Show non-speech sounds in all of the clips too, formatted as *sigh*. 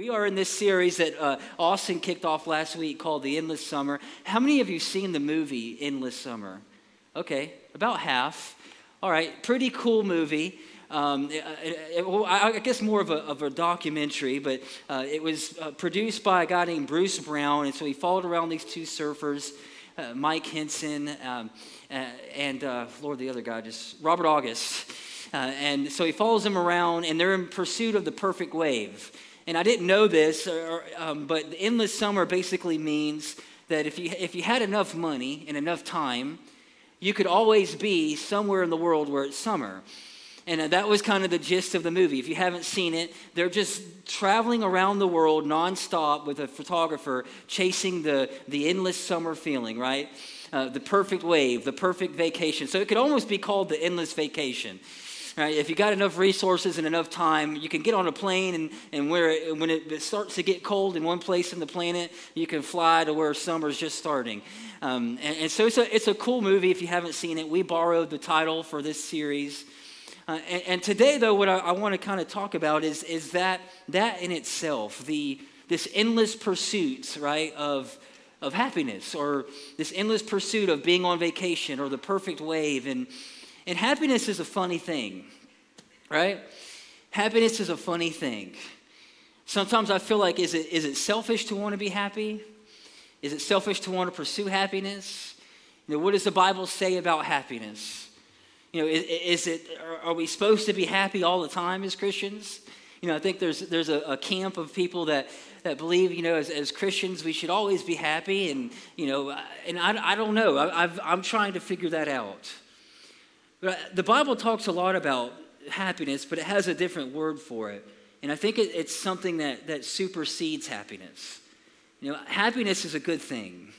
We are in this series that uh, Austin kicked off last week called The Endless Summer. How many of you seen the movie Endless Summer? Okay, about half. All right, pretty cool movie. Um, it, it, well, I guess more of a, of a documentary, but uh, it was uh, produced by a guy named Bruce Brown, and so he followed around these two surfers, uh, Mike Hynson um, uh, and uh, Lord, the other guy, just Robert August. And so he follows them around, and they're in pursuit of the perfect wave. And I didn't know this, or, um, but the endless summer basically means that if you, if you had enough money and enough time, you could always be somewhere in the world where it's summer. And uh, that was kind of the gist of the movie. If you haven't seen it, they're just traveling around the world nonstop with a photographer chasing the, the endless summer feeling, right? Uh, the perfect wave, the perfect vacation. So it could almost be called the endless vacation. Right? If you got enough resources and enough time, you can get on a plane, and, and where when it starts to get cold in one place in the planet, you can fly to where summer's just starting. Um, and, and, so it's a, it's a cool movie if you haven't seen it. We borrowed the title for this series. Uh, and, and, today, though, what I, I want to kind of talk about is, is that, that in itself, the, this endless pursuit, right, of, of happiness, or this endless pursuit of being on vacation, or the perfect wave. And, and happiness is a funny thing, right? Happiness is a funny thing. Sometimes I feel like, is it, is it selfish to want to be happy? Is it selfish to want to pursue happiness? You know, what does the Bible say about happiness? You know, is, is it, are, we supposed to be happy all the time as Christians? You know, I think there's, there's a, a camp of people that, that believe, you know, as, as Christians, we should always be happy. And, you know, and I, I don't know. I, I'm trying to figure that out. But the Bible talks a lot about happiness, but it has a different word for it. And I think it, it's something that, that supersedes happiness. You know, happiness is a good thing.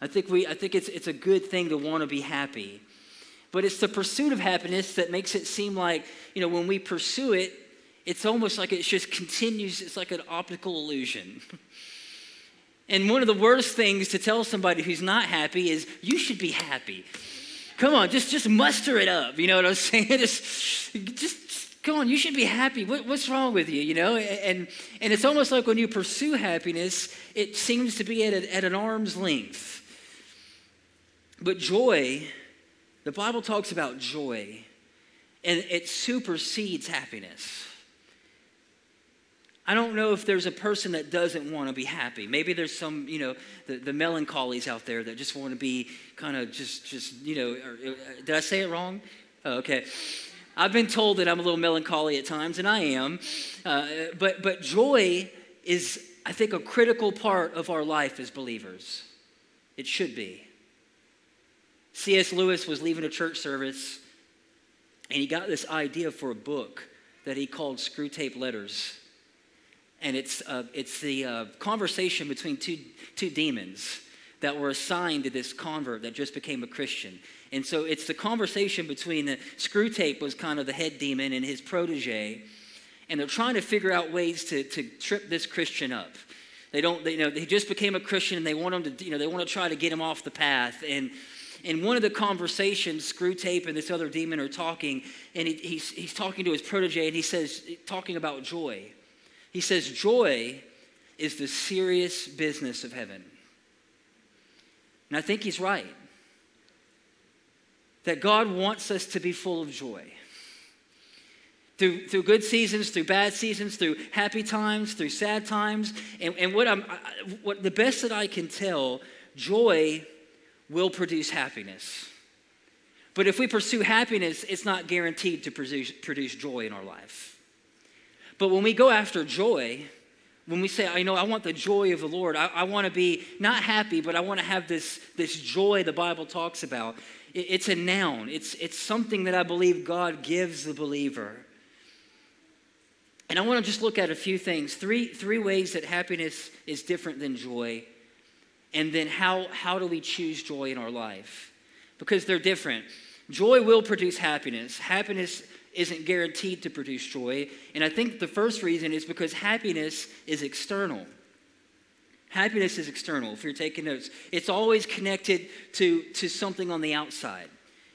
I think, we, I think it's, it's a good thing to want to be happy. But it's the pursuit of happiness that makes it seem like, you know, when we pursue it, it's almost like it just continues, it's like an optical illusion. *laughs* and one of the worst things to tell somebody who's not happy is, you should be happy. Come on, just, just muster it up. You know what I'm *laughs* saying? Just, just come on, you should be happy. What, what's wrong with you? You know? And, and it's almost like when you pursue happiness, it seems to be at, a, at an arm's length. But joy, the Bible talks about joy, and it supersedes happiness. I don't know if there's a person that doesn't want to be happy. Maybe there's some, you know, the, the melancholies out there that just want to be kind of just, just, you know, or, uh, did I say it wrong? Oh, okay. I've been told that I'm a little melancholy at times, and I am. Uh, but, but joy is, I think, a critical part of our life as believers. It should be. C.S. Lewis was leaving a church service, and he got this idea for a book that he called Screwtape Letters and it's, uh, it's the uh, conversation between two, two demons that were assigned to this convert that just became a Christian. And so it's the conversation between the Screwtape was kind of the head demon and his protege, and they're trying to figure out ways to, to trip this Christian up. They don't, they, you know, they just became a Christian and they want him to, you know, they want to try to get him off the path. And in one of the conversations, Screwtape and this other demon are talking, and he, he's, he's talking to his protege, and he says, talking about joy. He says, Joy is the serious business of heaven. And I think he's right. That God wants us to be full of joy. Through, through good seasons, through bad seasons, through happy times, through sad times. And, and what, I'm, what the best that I can tell, joy will produce happiness. But if we pursue happiness, it's not guaranteed to produce, produce joy in our life. But when we go after joy, when we say, I know I want the joy of the Lord, I, I want to be not happy, but I want to have this, this joy the Bible talks about. It, it's a noun, it's, it's something that I believe God gives the believer. And I want to just look at a few things three, three ways that happiness is different than joy, and then how, how do we choose joy in our life? Because they're different. Joy will produce happiness. Happiness isn't guaranteed to produce joy. And I think the first reason is because happiness is external. Happiness is external, if you're taking notes. It's always connected to, to something on the outside.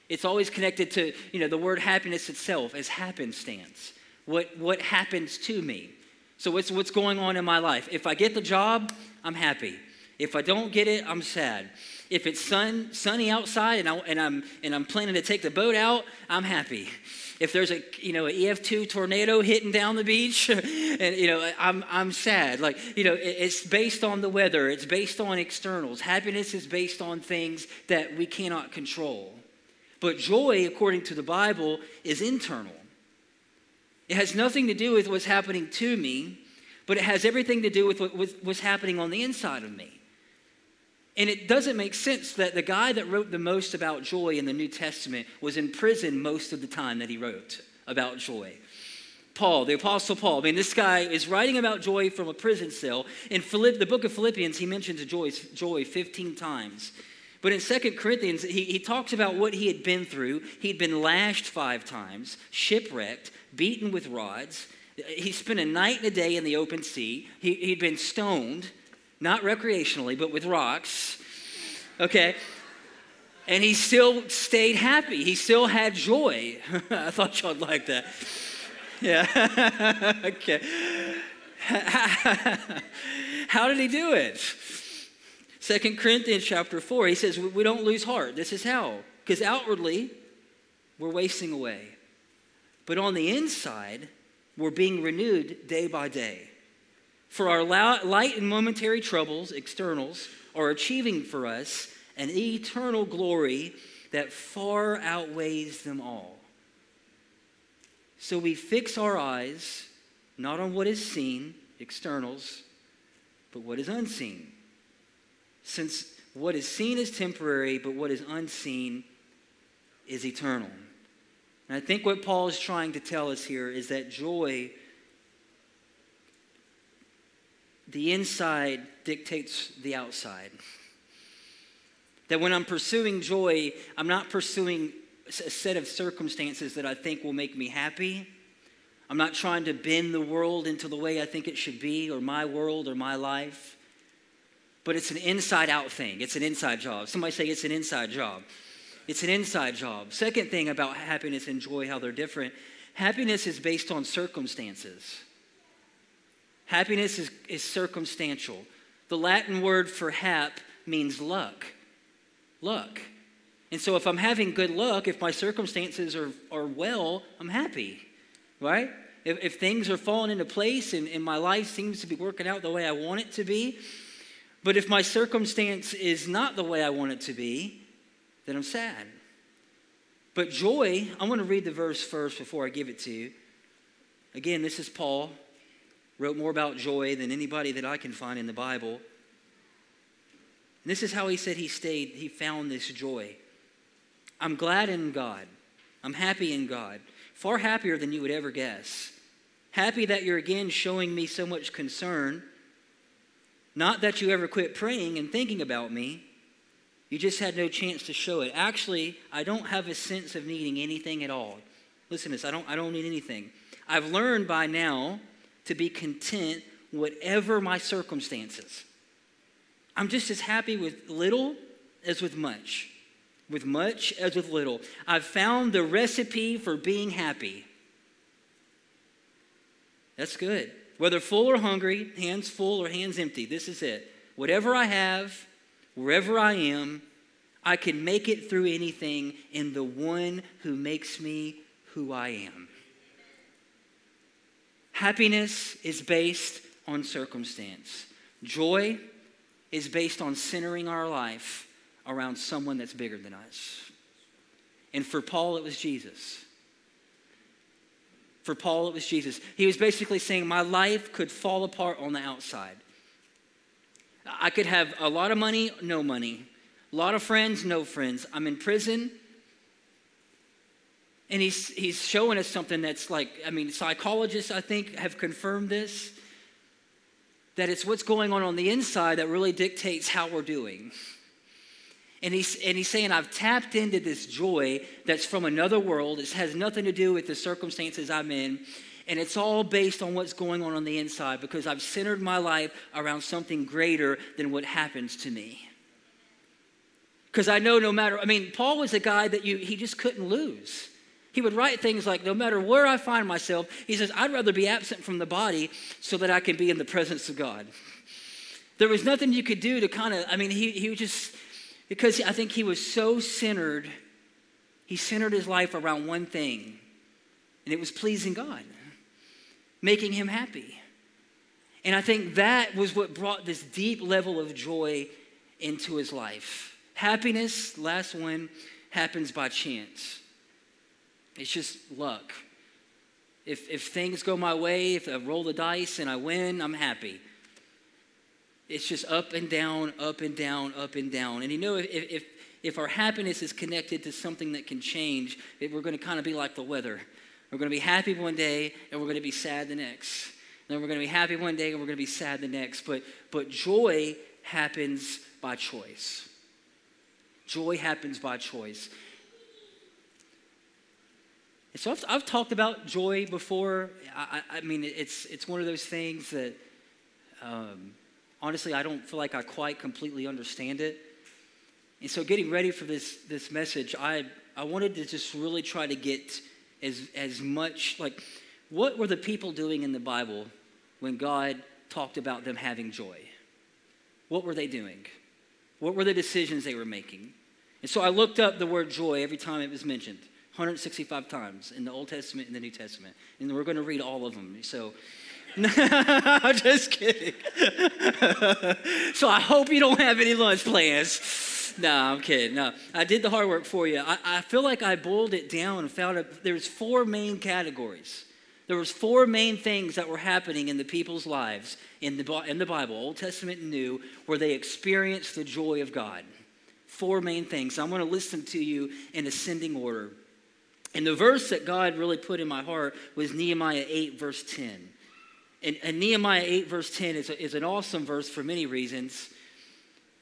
It's always connected to, you know, the word happiness itself as happenstance. What, what happens to me? So, what's, what's going on in my life? If I get the job, I'm happy. If I don't get it, I'm sad. If it's sun, sunny outside and, I, and, I'm, and I'm planning to take the boat out, I'm happy. If there's a you know an EF2 tornado hitting down the beach, *laughs* and you know I'm I'm sad. Like you know it's based on the weather. It's based on externals. Happiness is based on things that we cannot control. But joy, according to the Bible, is internal. It has nothing to do with what's happening to me, but it has everything to do with what, what's happening on the inside of me. And it doesn't make sense that the guy that wrote the most about joy in the New Testament was in prison most of the time that he wrote about joy. Paul, the Apostle Paul. I mean, this guy is writing about joy from a prison cell. In Philipp, the book of Philippians, he mentions joy, joy 15 times. But in 2 Corinthians, he, he talks about what he had been through. He'd been lashed five times, shipwrecked, beaten with rods. He spent a night and a day in the open sea. He, he'd been stoned not recreationally, but with rocks. Okay? And he still stayed happy. He still had joy. *laughs* I thought y'all'd like that. Yeah. *laughs* okay. *laughs* How did he do it? Second Corinthians chapter 4, he says, We don't lose heart. This is how. Because outwardly, we're wasting away. But on the inside, we're being renewed day by day. For our light and momentary troubles, externals, are achieving for us an eternal glory that far outweighs them all. So we fix our eyes not on what is seen, externals, but what is unseen. Since what is seen is temporary, but what is unseen is eternal. And I think what Paul is trying to tell us here is that joy the inside dictates the outside. That when I'm pursuing joy, I'm not pursuing a set of circumstances that I think will make me happy. I'm not trying to bend the world into the way I think it should be, or my world, or my life. But it's an inside out thing. It's an inside job. Somebody say it's an inside job. It's an inside job. Second thing about happiness and joy, how they're different happiness is based on circumstances. Happiness is, is circumstantial. The Latin word for hap means luck. Luck. And so if I'm having good luck, if my circumstances are, are well, I'm happy, right? If, if things are falling into place and, and my life seems to be working out the way I want it to be, but if my circumstance is not the way I want it to be, then I'm sad. But joy, I'm going to read the verse first before I give it to you. Again, this is Paul wrote more about joy than anybody that I can find in the Bible. And this is how he said he stayed, he found this joy. I'm glad in God. I'm happy in God. Far happier than you would ever guess. Happy that you're again showing me so much concern. Not that you ever quit praying and thinking about me. You just had no chance to show it. Actually, I don't have a sense of needing anything at all. Listen to this I don't, I don't need anything. I've learned by now to be content whatever my circumstances. I'm just as happy with little as with much, with much as with little. I've found the recipe for being happy. That's good. Whether full or hungry, hands full or hands empty, this is it. Whatever I have, wherever I am, I can make it through anything in the one who makes me who I am. Happiness is based on circumstance. Joy is based on centering our life around someone that's bigger than us. And for Paul, it was Jesus. For Paul, it was Jesus. He was basically saying, My life could fall apart on the outside. I could have a lot of money, no money. A lot of friends, no friends. I'm in prison. And he's, he's showing us something that's like, I mean, psychologists, I think, have confirmed this that it's what's going on on the inside that really dictates how we're doing. And he's, and he's saying, I've tapped into this joy that's from another world. It has nothing to do with the circumstances I'm in. And it's all based on what's going on on the inside because I've centered my life around something greater than what happens to me. Because I know no matter, I mean, Paul was a guy that you, he just couldn't lose. He would write things like, No matter where I find myself, he says, I'd rather be absent from the body so that I can be in the presence of God. There was nothing you could do to kind of, I mean, he, he was just, because I think he was so centered, he centered his life around one thing, and it was pleasing God, making him happy. And I think that was what brought this deep level of joy into his life. Happiness, last one, happens by chance. It's just luck. If, if things go my way, if I roll the dice and I win, I'm happy. It's just up and down, up and down, up and down. And you know, if, if, if our happiness is connected to something that can change, it, we're going to kind of be like the weather. We're going to be happy one day and we're going to be sad the next. Then we're going to be happy one day and we're going to be sad the next. But, but joy happens by choice. Joy happens by choice. So I've, I've talked about joy before. I, I, mean, it's, it's one of those things that um, honestly, I don't feel like I quite completely understand it. And so, getting ready for this, this message, I, I wanted to just really try to get as, as much like, what were the people doing in the Bible when God talked about them having joy? What were they doing? What were the decisions they were making? And so I looked up the word joy every time it was mentioned, 165 times in the Old Testament and the New Testament. And we're going to read all of them. So *laughs* I'm just kidding. *laughs* so I hope you don't have any lunch plans. No, I'm kidding. No, I did the hard work for you. I, I feel like I boiled it down and found out there's four main categories. There was four main things that were happening in the people's lives in the, in the Bible, Old Testament and New, where they experienced the joy of God. Four main things. I'm going to list them to you in ascending order. And the verse that God really put in my heart was Nehemiah 8, verse 10. And, and Nehemiah 8, verse 10 is, a, is an awesome verse for many reasons.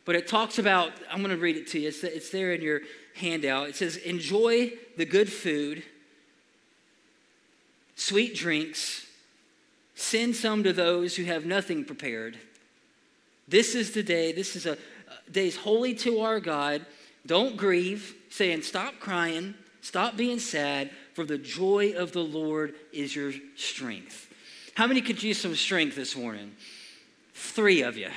But it talks about, I'm going to read it to you. It's, it's there in your handout. It says, Enjoy the good food, sweet drinks, send some to those who have nothing prepared. This is the day, this is a, a day's holy to our God. Don't grieve, saying, Stop crying, stop being sad, for the joy of the Lord is your strength. How many could use some strength this morning? Three of you.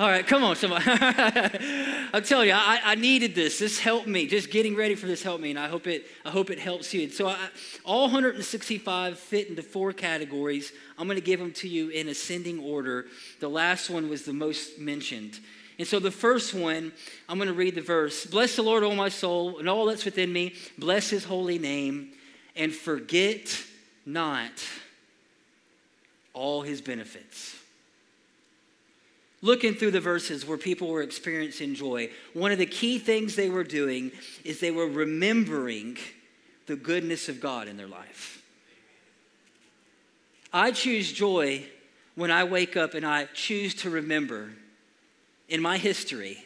All right, come on, somebody. *laughs* I'll tell you, I, I, needed this. This helped me. Just getting ready for this helped me, and I hope it. I hope it helps you. And So, I, all 165 fit into four categories. I'm going to give them to you in ascending order. The last one was the most mentioned. And so, the first one, I'm going to read the verse. Bless the Lord, O my soul, and all that's within me. Bless His holy name, and forget not all his benefits. Looking through the verses where people were experiencing joy, one of the key things they were doing is they were remembering the goodness of God in their life. I choose joy when I wake up and I choose to remember in my history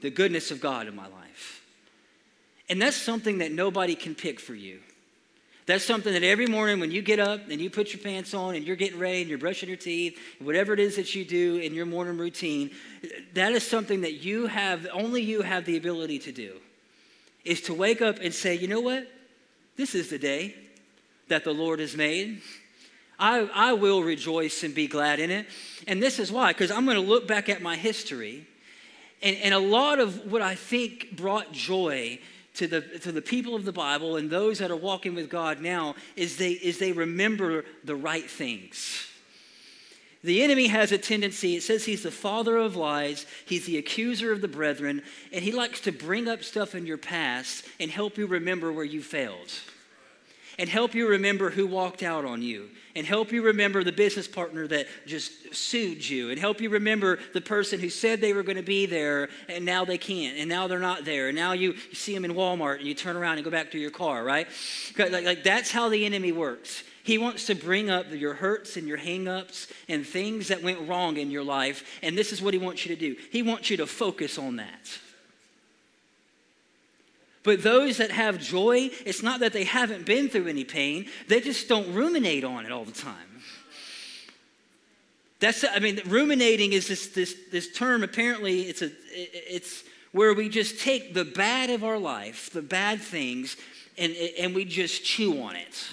the goodness of God in my life. And that's something that nobody can pick for you. That's something that every morning when you get up and you put your pants on and you're getting ready and you're brushing your teeth, whatever it is that you do in your morning routine, that is something that you have, only you have the ability to do, is to wake up and say, you know what? This is the day that the Lord has made. I, I will rejoice and be glad in it. And this is why, because I'm going to look back at my history. And, and a lot of what I think brought joy to the, to the people of the Bible and those that are walking with God now is they, is they remember the right things. The enemy has a tendency, it says he's the father of lies, he's the accuser of the brethren, and he likes to bring up stuff in your past and help you remember where you failed and help you remember who walked out on you and help you remember the business partner that just sued you and help you remember the person who said they were going to be there and now they can't and now they're not there. And now you, see them in walmart and you turn around and go back to your car right? Like, like that's how the enemy works. He wants to bring up your hurts and your hangups and things that went wrong in your life and this is what he wants you to do. He wants you to focus on that but those that have joy, it's not that they haven't been through any pain, they just don't ruminate on it all the time. That's, I mean, ruminating is this, this, this term, apparently, it's, a, it's where we just take the bad of our life, the bad things, and, and we just chew on it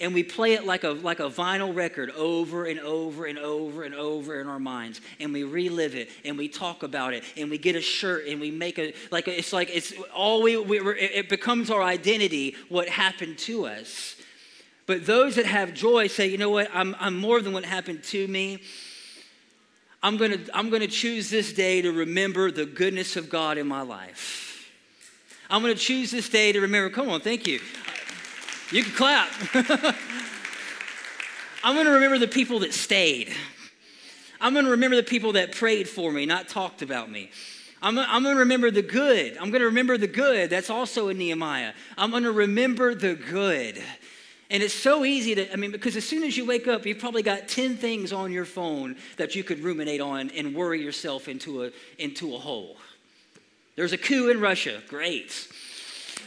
and we play it like a, like a vinyl record over and over and over and over in our minds. And we relive it and we talk about it and we get a shirt and we make a like it's like it's all we, we it becomes our identity what happened to us. But those that have joy say you know what? I'm, I'm more than what happened to me. I'm gonna i'm gonna choose this day to remember the goodness of god in my life. I'm gonna choose this day to remember come on thank you you can clap. *laughs* I'm going to remember the people that stayed. I'm going to remember the people that prayed for me, not talked about me. I'm, I'm going to remember the good. I'm going to remember the good. That's also in Nehemiah. I'm going to remember the good. And it's so easy to, I mean, because as soon as you wake up, you've probably got 10 things on your phone that you could ruminate on and worry yourself into a, into a hole. There's a coup in Russia. Great.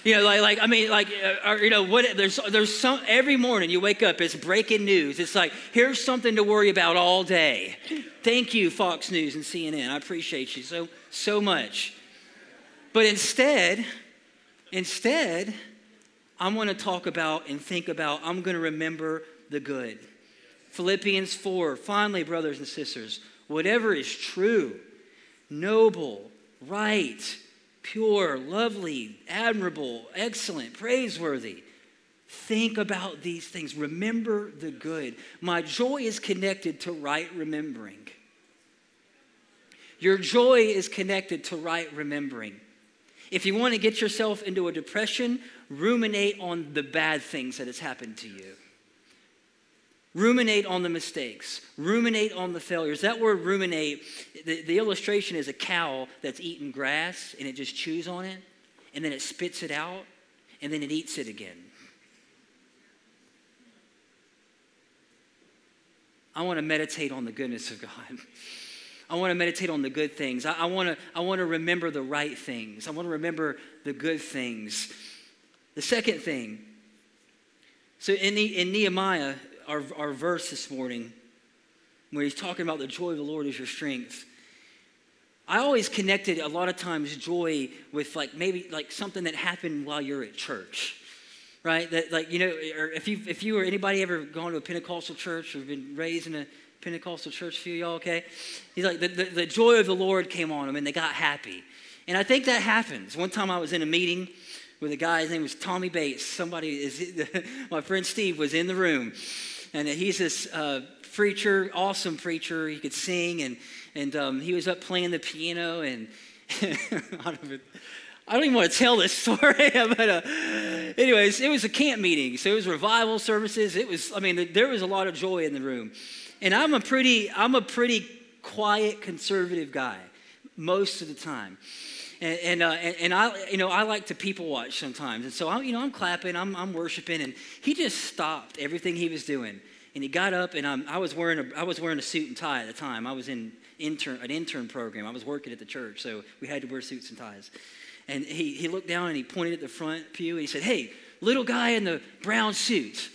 You know, like, like I mean, like, uh, or, you know, what? There's, there's some. Every morning you wake up, it's breaking news. It's like here's something to worry about all day. Thank you, Fox News and CNN. I appreciate you so so much. But instead, instead, I'm going to talk about and think about. I'm going to remember the good. Philippians 4. Finally, brothers and sisters, whatever is true, noble, right pure, lovely, admirable, excellent, praiseworthy. Think about these things. Remember the good. My joy is connected to right remembering. Your joy is connected to right remembering. If you want to get yourself into a depression, ruminate on the bad things that has happened to you. Ruminate on the mistakes. Ruminate on the failures. That word ruminate, the, the illustration is a cow that's eating grass and it just chews on it and then it spits it out and then it eats it again. I want to meditate on the goodness of God. *laughs* I want to meditate on the good things. I, I, want to, I want to remember the right things. I want to remember the good things. The second thing, so in, the, in Nehemiah, our, our verse this morning, where he's talking about the joy of the Lord is your strength. I always connected a lot of times joy with like maybe like something that happened while you're at church, right? That like you know, or if you if you or anybody ever gone to a Pentecostal church or been raised in a Pentecostal church, for y'all okay? He's like the, the, the joy of the Lord came on them and they got happy, and I think that happens. One time I was in a meeting with a guy. His name was Tommy Bates. Somebody is *laughs* my friend Steve was in the room and he's this uh, preacher, awesome preacher. He could sing, and and um, he was up playing the piano. And *laughs* I don't even want to tell this *laughs* story, but uh, anyways, it was a camp meeting, so it was revival services. It was, I mean, there was a lot of joy in the room, and I'm a pretty, I'm a pretty quiet conservative guy most of the time. And, and, uh, and, and, I, you know, I like to people watch sometimes. And so, I'm, you know, I'm clapping, I'm, I'm worshiping, and he just stopped everything he was doing. And he got up, and I'm, I, was wearing a, I was wearing a suit and tie at the time. I was in intern, an intern program. I was working at the church, so we had to wear suits and ties. And he, he looked down and he pointed at the front pew, and he said, hey, little guy in the brown suit.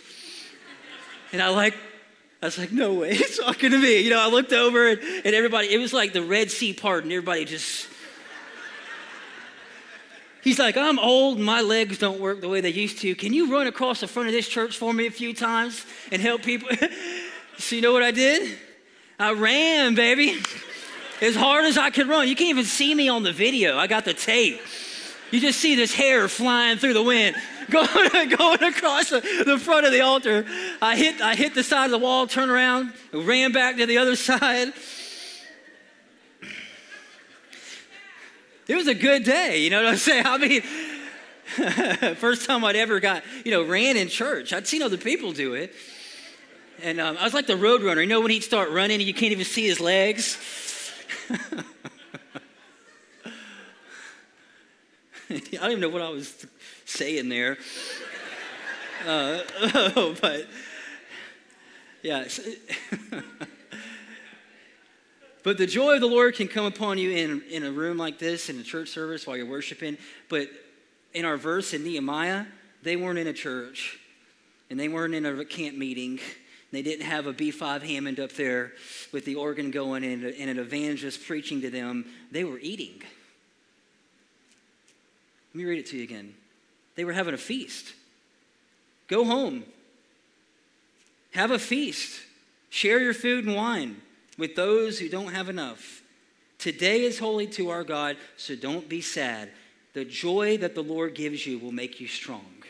and I like, I was like, no way, it's talking to me. You know, I looked over and, and everybody, it was like the Red Sea part, and everybody just He's like, I'm old my legs don't work the way they used to. Can you run across the front of this church for me a few times and help people? *laughs* so, you know what I did? I ran, baby, *laughs* as hard as I could run. You can't even see me on the video. I got the tape. You just see this hair flying through the wind, *laughs* going, going across the, the front of the altar. I hit, I hit the side of the wall, turned around, ran back to the other side. It was a good day. You know what I'm saying? *laughs* I mean, *laughs* first time I'd ever got, you know, ran in church. I'd seen other people do it. And um, I was like the road runner. You know, when he'd start running and you can't even see his legs? *laughs* I don't even know what I was saying there. Uh, but, yeah. But the joy of the Lord can come upon you in, in a room like this, in a church service while you're worshiping. But in our verse in Nehemiah, they weren't in a church and they weren't in a camp meeting. They didn't have a B5 Hammond up there with the organ going and, and an evangelist preaching to them. They were eating. Let me read it to you again. They were having a feast. Go home. Have a feast. Share your food and wine with those who don't have enough. Today is holy to our God, so don't be sad. The joy that the Lord gives you will make you strong.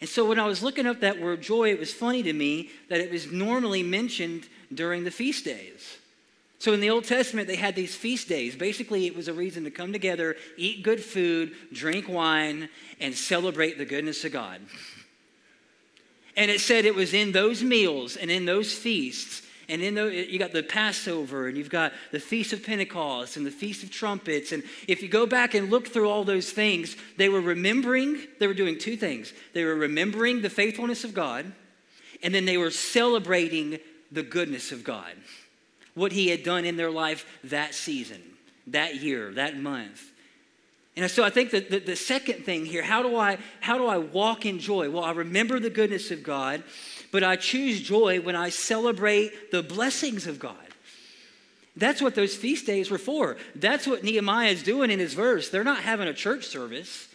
And so when I was looking up that word joy, it was funny to me that it was normally mentioned during the feast days. So in the Old Testament, they had these feast days. Basically, it was a reason to come together, eat good food, drink wine, and celebrate the goodness of God. And it said it was in those meals and in those feasts and in the, you got the Passover, and you've got the Feast of Pentecost, and the Feast of Trumpets. And if you go back and look through all those things, they were remembering, they were doing two things. They were remembering the faithfulness of God, and then they were celebrating the goodness of God, what He had done in their life that season, that year, that month. And so I think that the, the, second thing here, how do I how do I walk in joy? Well, I remember the goodness of God but I choose joy when I celebrate the blessings of God. That's what those feast days were for. That's what Nehemiah is doing in his verse. They're not having a church service.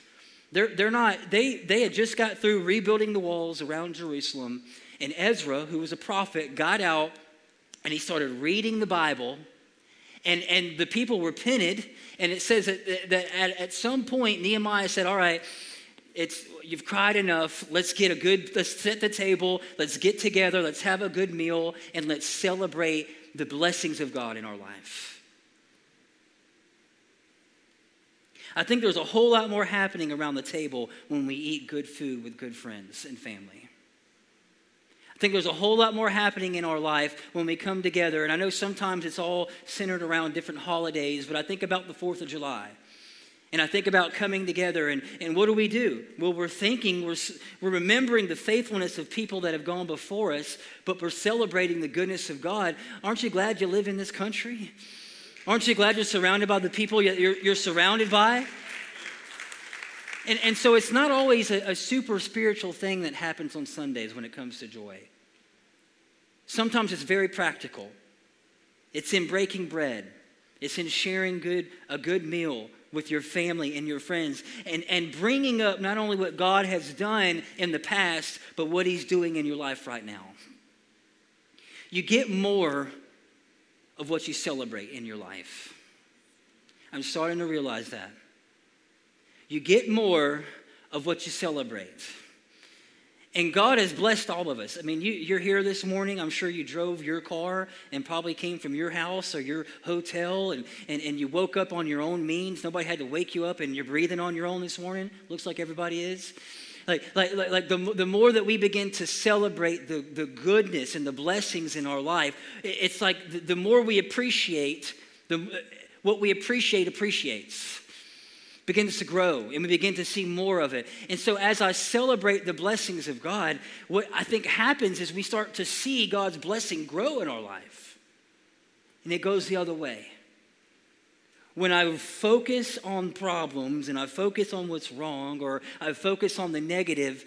They're, they're not, they, they had just got through rebuilding the walls around Jerusalem. And Ezra, who was a prophet, got out and he started reading the Bible. And, and the people repented. And it says that, that at, at some point, Nehemiah said, All right, it's you've cried enough. Let's get a good let's set the table. Let's get together. Let's have a good meal and let's celebrate the blessings of god in our life. I think there's a whole lot more happening around the table when we eat good food with good friends and family. I think there's a whole lot more happening in our life when we come together. And I know sometimes it's all centered around different holidays, but I think about the 4th of July. And I think about coming together, and, and what do we do? Well, we're thinking, we're, we're remembering the faithfulness of people that have gone before us, but we're celebrating the goodness of God. Aren't you glad you live in this country? Aren't you glad you're surrounded by the people you're, you're surrounded by? And, and so it's not always a, a super spiritual thing that happens on Sundays when it comes to joy. Sometimes it's very practical. It's in breaking bread. It's in sharing good, a good meal with your family and your friends and, and bringing up not only what God has done in the past, but what He's doing in your life right now. You get more of what you celebrate in your life. I'm starting to realize that. You get more of what you celebrate. And God has blessed all of us. I mean, you, are here this morning. I'm sure you drove your car and probably came from your house or your hotel and, and, and you woke up on your own means. Nobody had to wake you up and you're breathing on your own this morning. Looks like everybody is. Like, like, like, like the, the more that we begin to celebrate the, the goodness and the blessings in our life, it's like the, the more we appreciate, the, uh, what we appreciate appreciates begins to grow and we begin to see more of it. And so, as I celebrate the blessings of God, what I think happens is we start to see God's blessing grow in our life. And it goes the other way. When I focus on problems and I focus on what's wrong or I focus on the negative,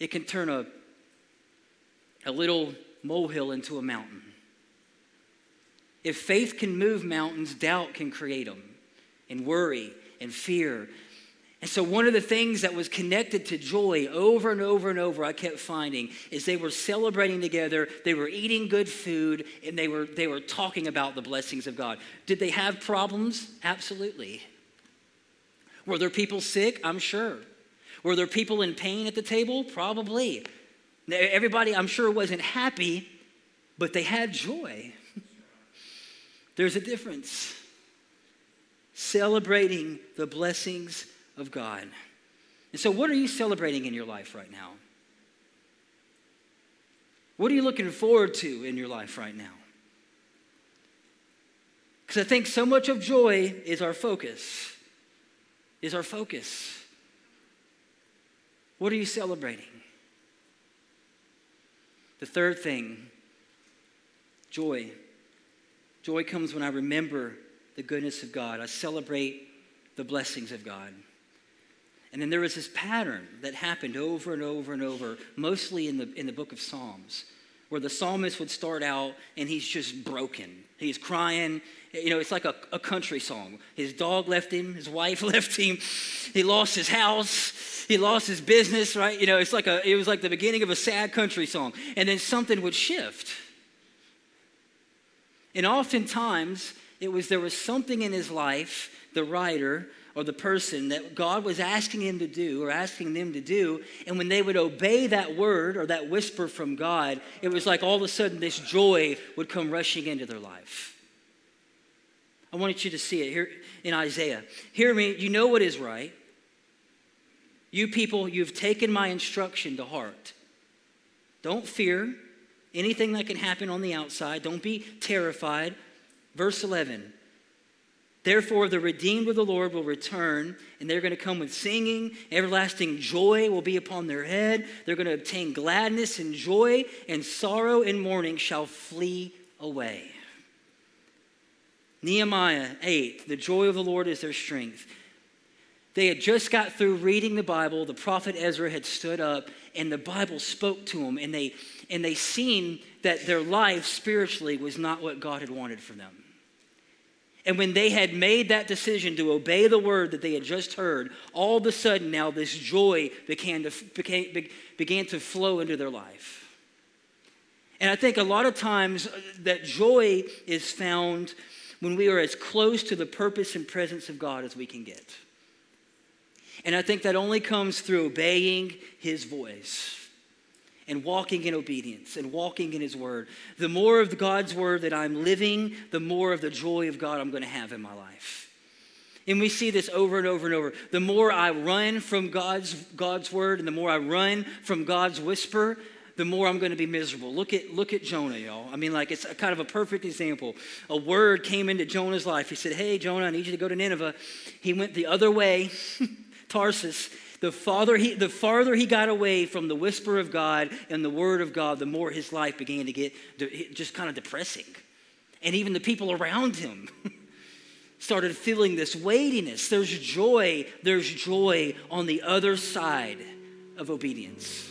it can turn a, a little molehill into a mountain. If faith can move mountains, doubt can create them, and worry and fear. And so, one of the things that was connected to joy over and over and over, I kept finding, is they were celebrating together, they were eating good food, and they were, they were talking about the blessings of God. Did they have problems? Absolutely. Were there people sick? I'm sure. Were there people in pain at the table? Probably. Everybody, I'm sure, wasn't happy, but they had joy. *laughs* There's a difference celebrating the blessings of God. And so, what are you celebrating in your life right now? What are you looking forward to in your life right now? Because I think so much of joy is our focus. Is our focus. What are you celebrating? The third thing joy. Joy comes when I remember the goodness of God. I celebrate the blessings of God. And then there was this pattern that happened over and over and over, mostly in the, in the book of Psalms, where the psalmist would start out and he's just broken. He's crying. You know, it's like a, a country song. His dog left him, his wife *laughs* left him, he lost his house, he lost his business, right? You know, it's like a, it was like the beginning of a sad country song. And then something would shift. And oftentimes, it was there was something in his life, the writer or the person that God was asking him to do or asking them to do. And when they would obey that word or that whisper from God, it was like all of a sudden this joy would come rushing into their life. I wanted you to see it here in Isaiah. Hear me, you know what is right. You people, you've taken my instruction to heart. Don't fear anything that can happen on the outside. Don't be terrified. Verse 11 Therefore, the redeemed of the Lord will return, and they're going to come with singing. Everlasting joy will be upon their head. They're going to obtain gladness and joy, and sorrow and mourning shall flee away. Nehemiah 8, the joy of the Lord is their strength. They had just got through reading the Bible. The prophet Ezra had stood up, and the Bible spoke to them, and they, and they seen that their life spiritually was not what God had wanted for them. And when they had made that decision to obey the word that they had just heard, all of a sudden now this joy began to, became, began to flow into their life. And I think a lot of times uh, that joy is found when we are as close to the purpose and presence of God as we can get. And I think that only comes through obeying his voice and walking in obedience and walking in His Word. The more of God's Word that I'm living, the more of the joy of God I'm going to have in my life. And we see this over and over and over. The more I run from God's, God's Word and the more I run from God's whisper, the more I'm going to be miserable. Look at, look at Jonah, y'all. I mean, like, it's kind of a perfect example. A word came into Jonah's life. He said, Hey, Jonah, I need you to go to Nineveh. He went the other way, *laughs* Tarsus, the farther, he, the farther he got away from the whisper of God and the word of God, the more his life began to get just kind of depressing. And even the people around him *laughs* started feeling this weightiness. There's joy, there's joy on the other side of obedience.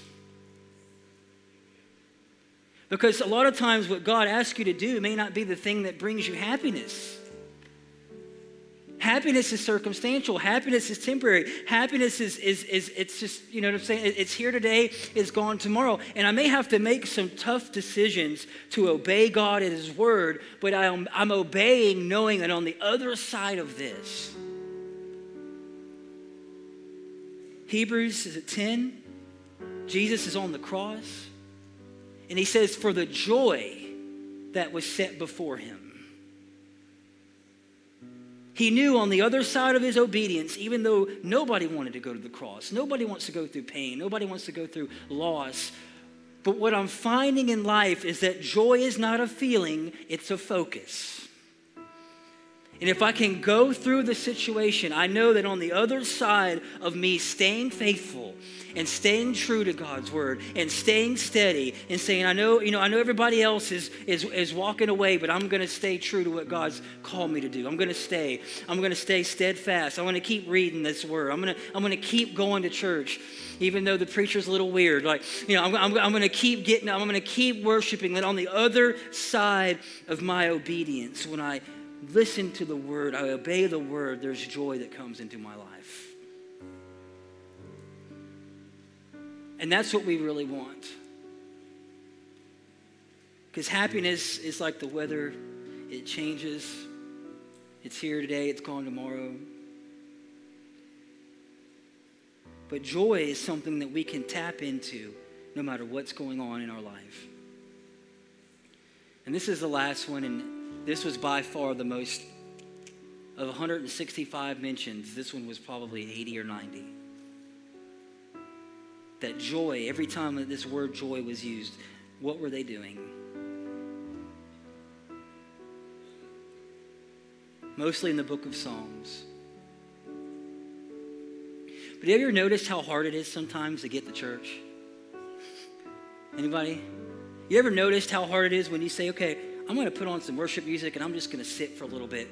Because a lot of times, what God asks you to do may not be the thing that brings you happiness. Happiness is circumstantial. Happiness is temporary. Happiness is, is, is it's just, you know what I'm saying? It's here today, it's gone tomorrow. And I may have to make some tough decisions to obey God and His Word, but I'm, I'm obeying knowing that on the other side of this, Hebrews is at 10, Jesus is on the cross, and He says, For the joy that was set before Him he knew on the other side of his obedience, even though nobody wanted to go to the cross, nobody wants to go through pain, nobody wants to go through loss. But what I'm finding in life is that joy is not a feeling, it's a focus. And if I can go through the situation, I know that on the other side of me staying faithful and staying true to God's word and staying steady and saying, I know, you know, I know everybody else is is, is walking away, but I'm gonna stay true to what God's called me to do. I'm gonna stay. I'm gonna stay steadfast. I'm gonna keep reading this word. I'm gonna, I'm gonna keep going to church, even though the preacher's a little weird. Like, you know, I'm, I'm, I'm gonna keep getting, I'm gonna keep worshiping that on the other side of my obedience, when I listen to the word, I obey the word, there's joy that comes into my life. And that's what we really want. Because happiness is like the weather, it changes. It's here today, it's gone tomorrow. But joy is something that we can tap into no matter what's going on in our life. And this is the last one, and this was by far the most, of 165 mentions, this one was probably 80 or 90. That joy, every time that this word joy was used, what were they doing? Mostly in the book of Psalms. But have you ever noticed how hard it is sometimes to get to church? Anybody? You ever noticed how hard it is when you say, okay, I'm going to put on some worship music and I'm just going to sit for a little bit.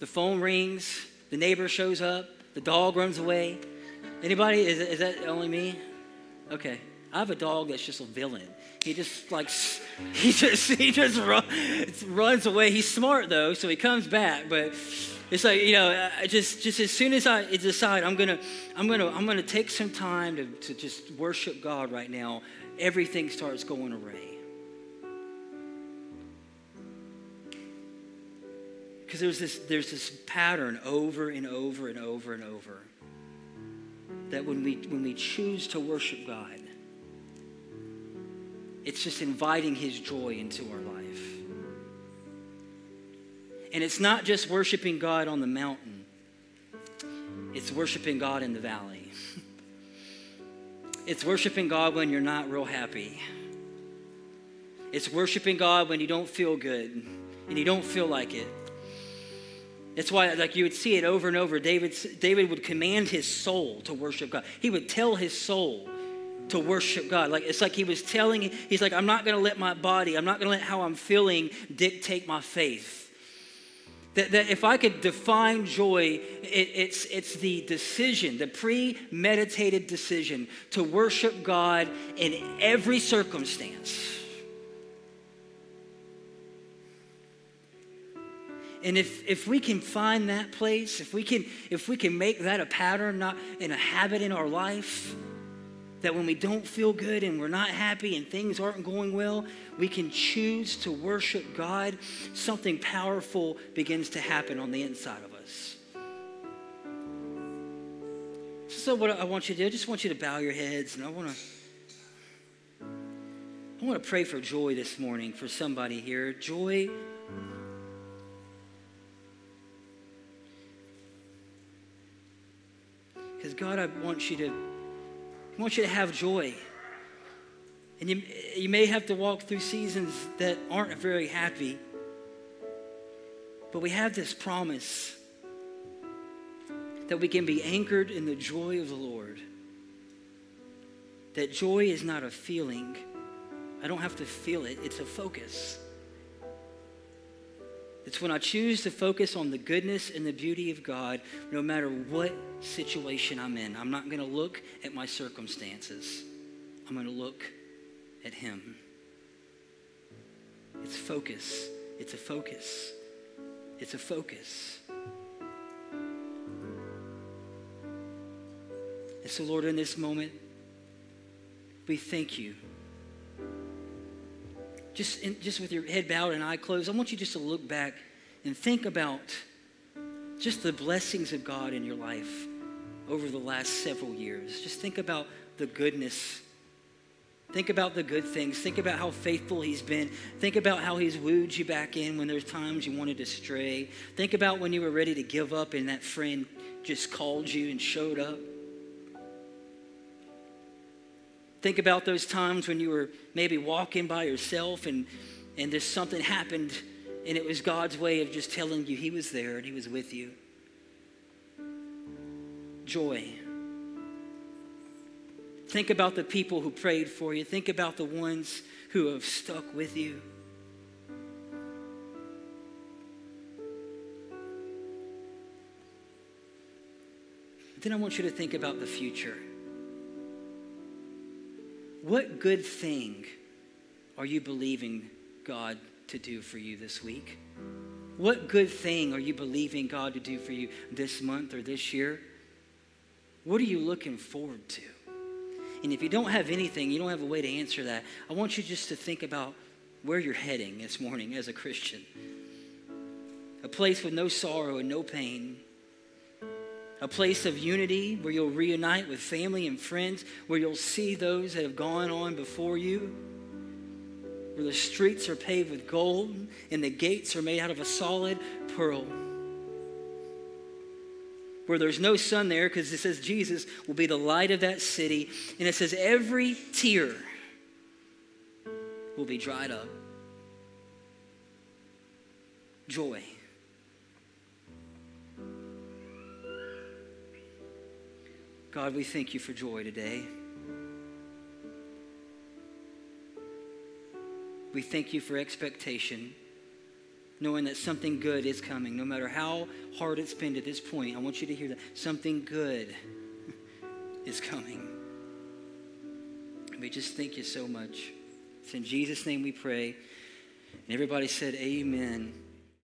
The phone rings, the neighbor shows up, the dog runs away. Anybody? Is, is that only me? Okay. I have a dog that's just a villain. He just like *laughs* he just he just run, runs away. He's smart though, so he comes back. But it's like you know, I just just as soon as I decide I'm gonna I'm gonna I'm gonna take some time to, to just worship God right now, everything starts going array. Because there's this there's this pattern over and over and over and over that when we when we choose to worship God it's just inviting His joy into our life. And it's not just worshiping God on the mountain, it's worshiping God in the valley. *laughs* It's worshiping God when you're not real happy. It's worshiping God when you don't feel good and you don't feel like it. That's why, like you would see it over and over. David, David would command his soul to worship God. He would tell his soul, to worship God. Like it's like he was telling, he's like, I'm not going to let my body, I'm not going to let how I'm feeling dictate my faith. That, that if I could define joy, it, it's, it's the decision, the premeditated decision to worship God in every circumstance. And if, if we can find that place, if we can, if we can make that a pattern, not in a habit in our life, that when we don't feel good and we're not happy and things aren't going well, we can choose to worship God, something powerful begins to happen on the inside of us. So, what I want you to do, I just want you to bow your heads and I want to. I want to pray for joy this morning for somebody here. Joy. Because, God, I want you to he wants you to have joy. And you, you may have to walk through seasons that aren't very happy. But we have this promise that we can be anchored in the joy of the Lord. That joy is not a feeling. I don't have to feel it, it's a focus. It's when I choose to focus on the goodness and the beauty of God, no matter what situation I'm in. I'm not going to look at my circumstances, I'm going to look at Him. It's focus. It's a focus. It's a focus. And so, Lord, in this moment, we thank you just, in, just with your head bowed and eye closed, I want you just to look back and think about just the blessings of God in your life over the last several years. Just think about the goodness. Think about the good things. Think about how faithful He's been. Think about how He's wooed you back in when there's times you wanted to stray. Think about when you were ready to give up and that friend just called you and showed up. Think about those times when you were maybe walking by yourself and, and just something happened and it was God's way of just telling you He was there and He was with you. Joy. Think about the people who prayed for you. Think about the ones who have stuck with you. Then I want you to think about the future. What good thing are you believing God to do for you this week? What good thing are you believing God to do for you this month or this year? What are you looking forward to? And if you don't have anything, you don't have a way to answer that, I want you just to think about where you're heading this morning as a Christian. A place with no sorrow and no pain a place of unity where you'll reunite with family and friends, where you'll see those that have gone on before you, where the streets are paved with gold and the gates are made out of a solid pearl. Where there's no sun there because it says Jesus will be the light of that city. And it says every tear will be dried up. Joy. God, we thank you for joy today. We thank you for expectation, knowing that something good is coming. No matter how hard it's been to this point, I want you to hear that something good *laughs* is coming. We just thank you so much. It's in Jesus' name we pray. And everybody said, Amen.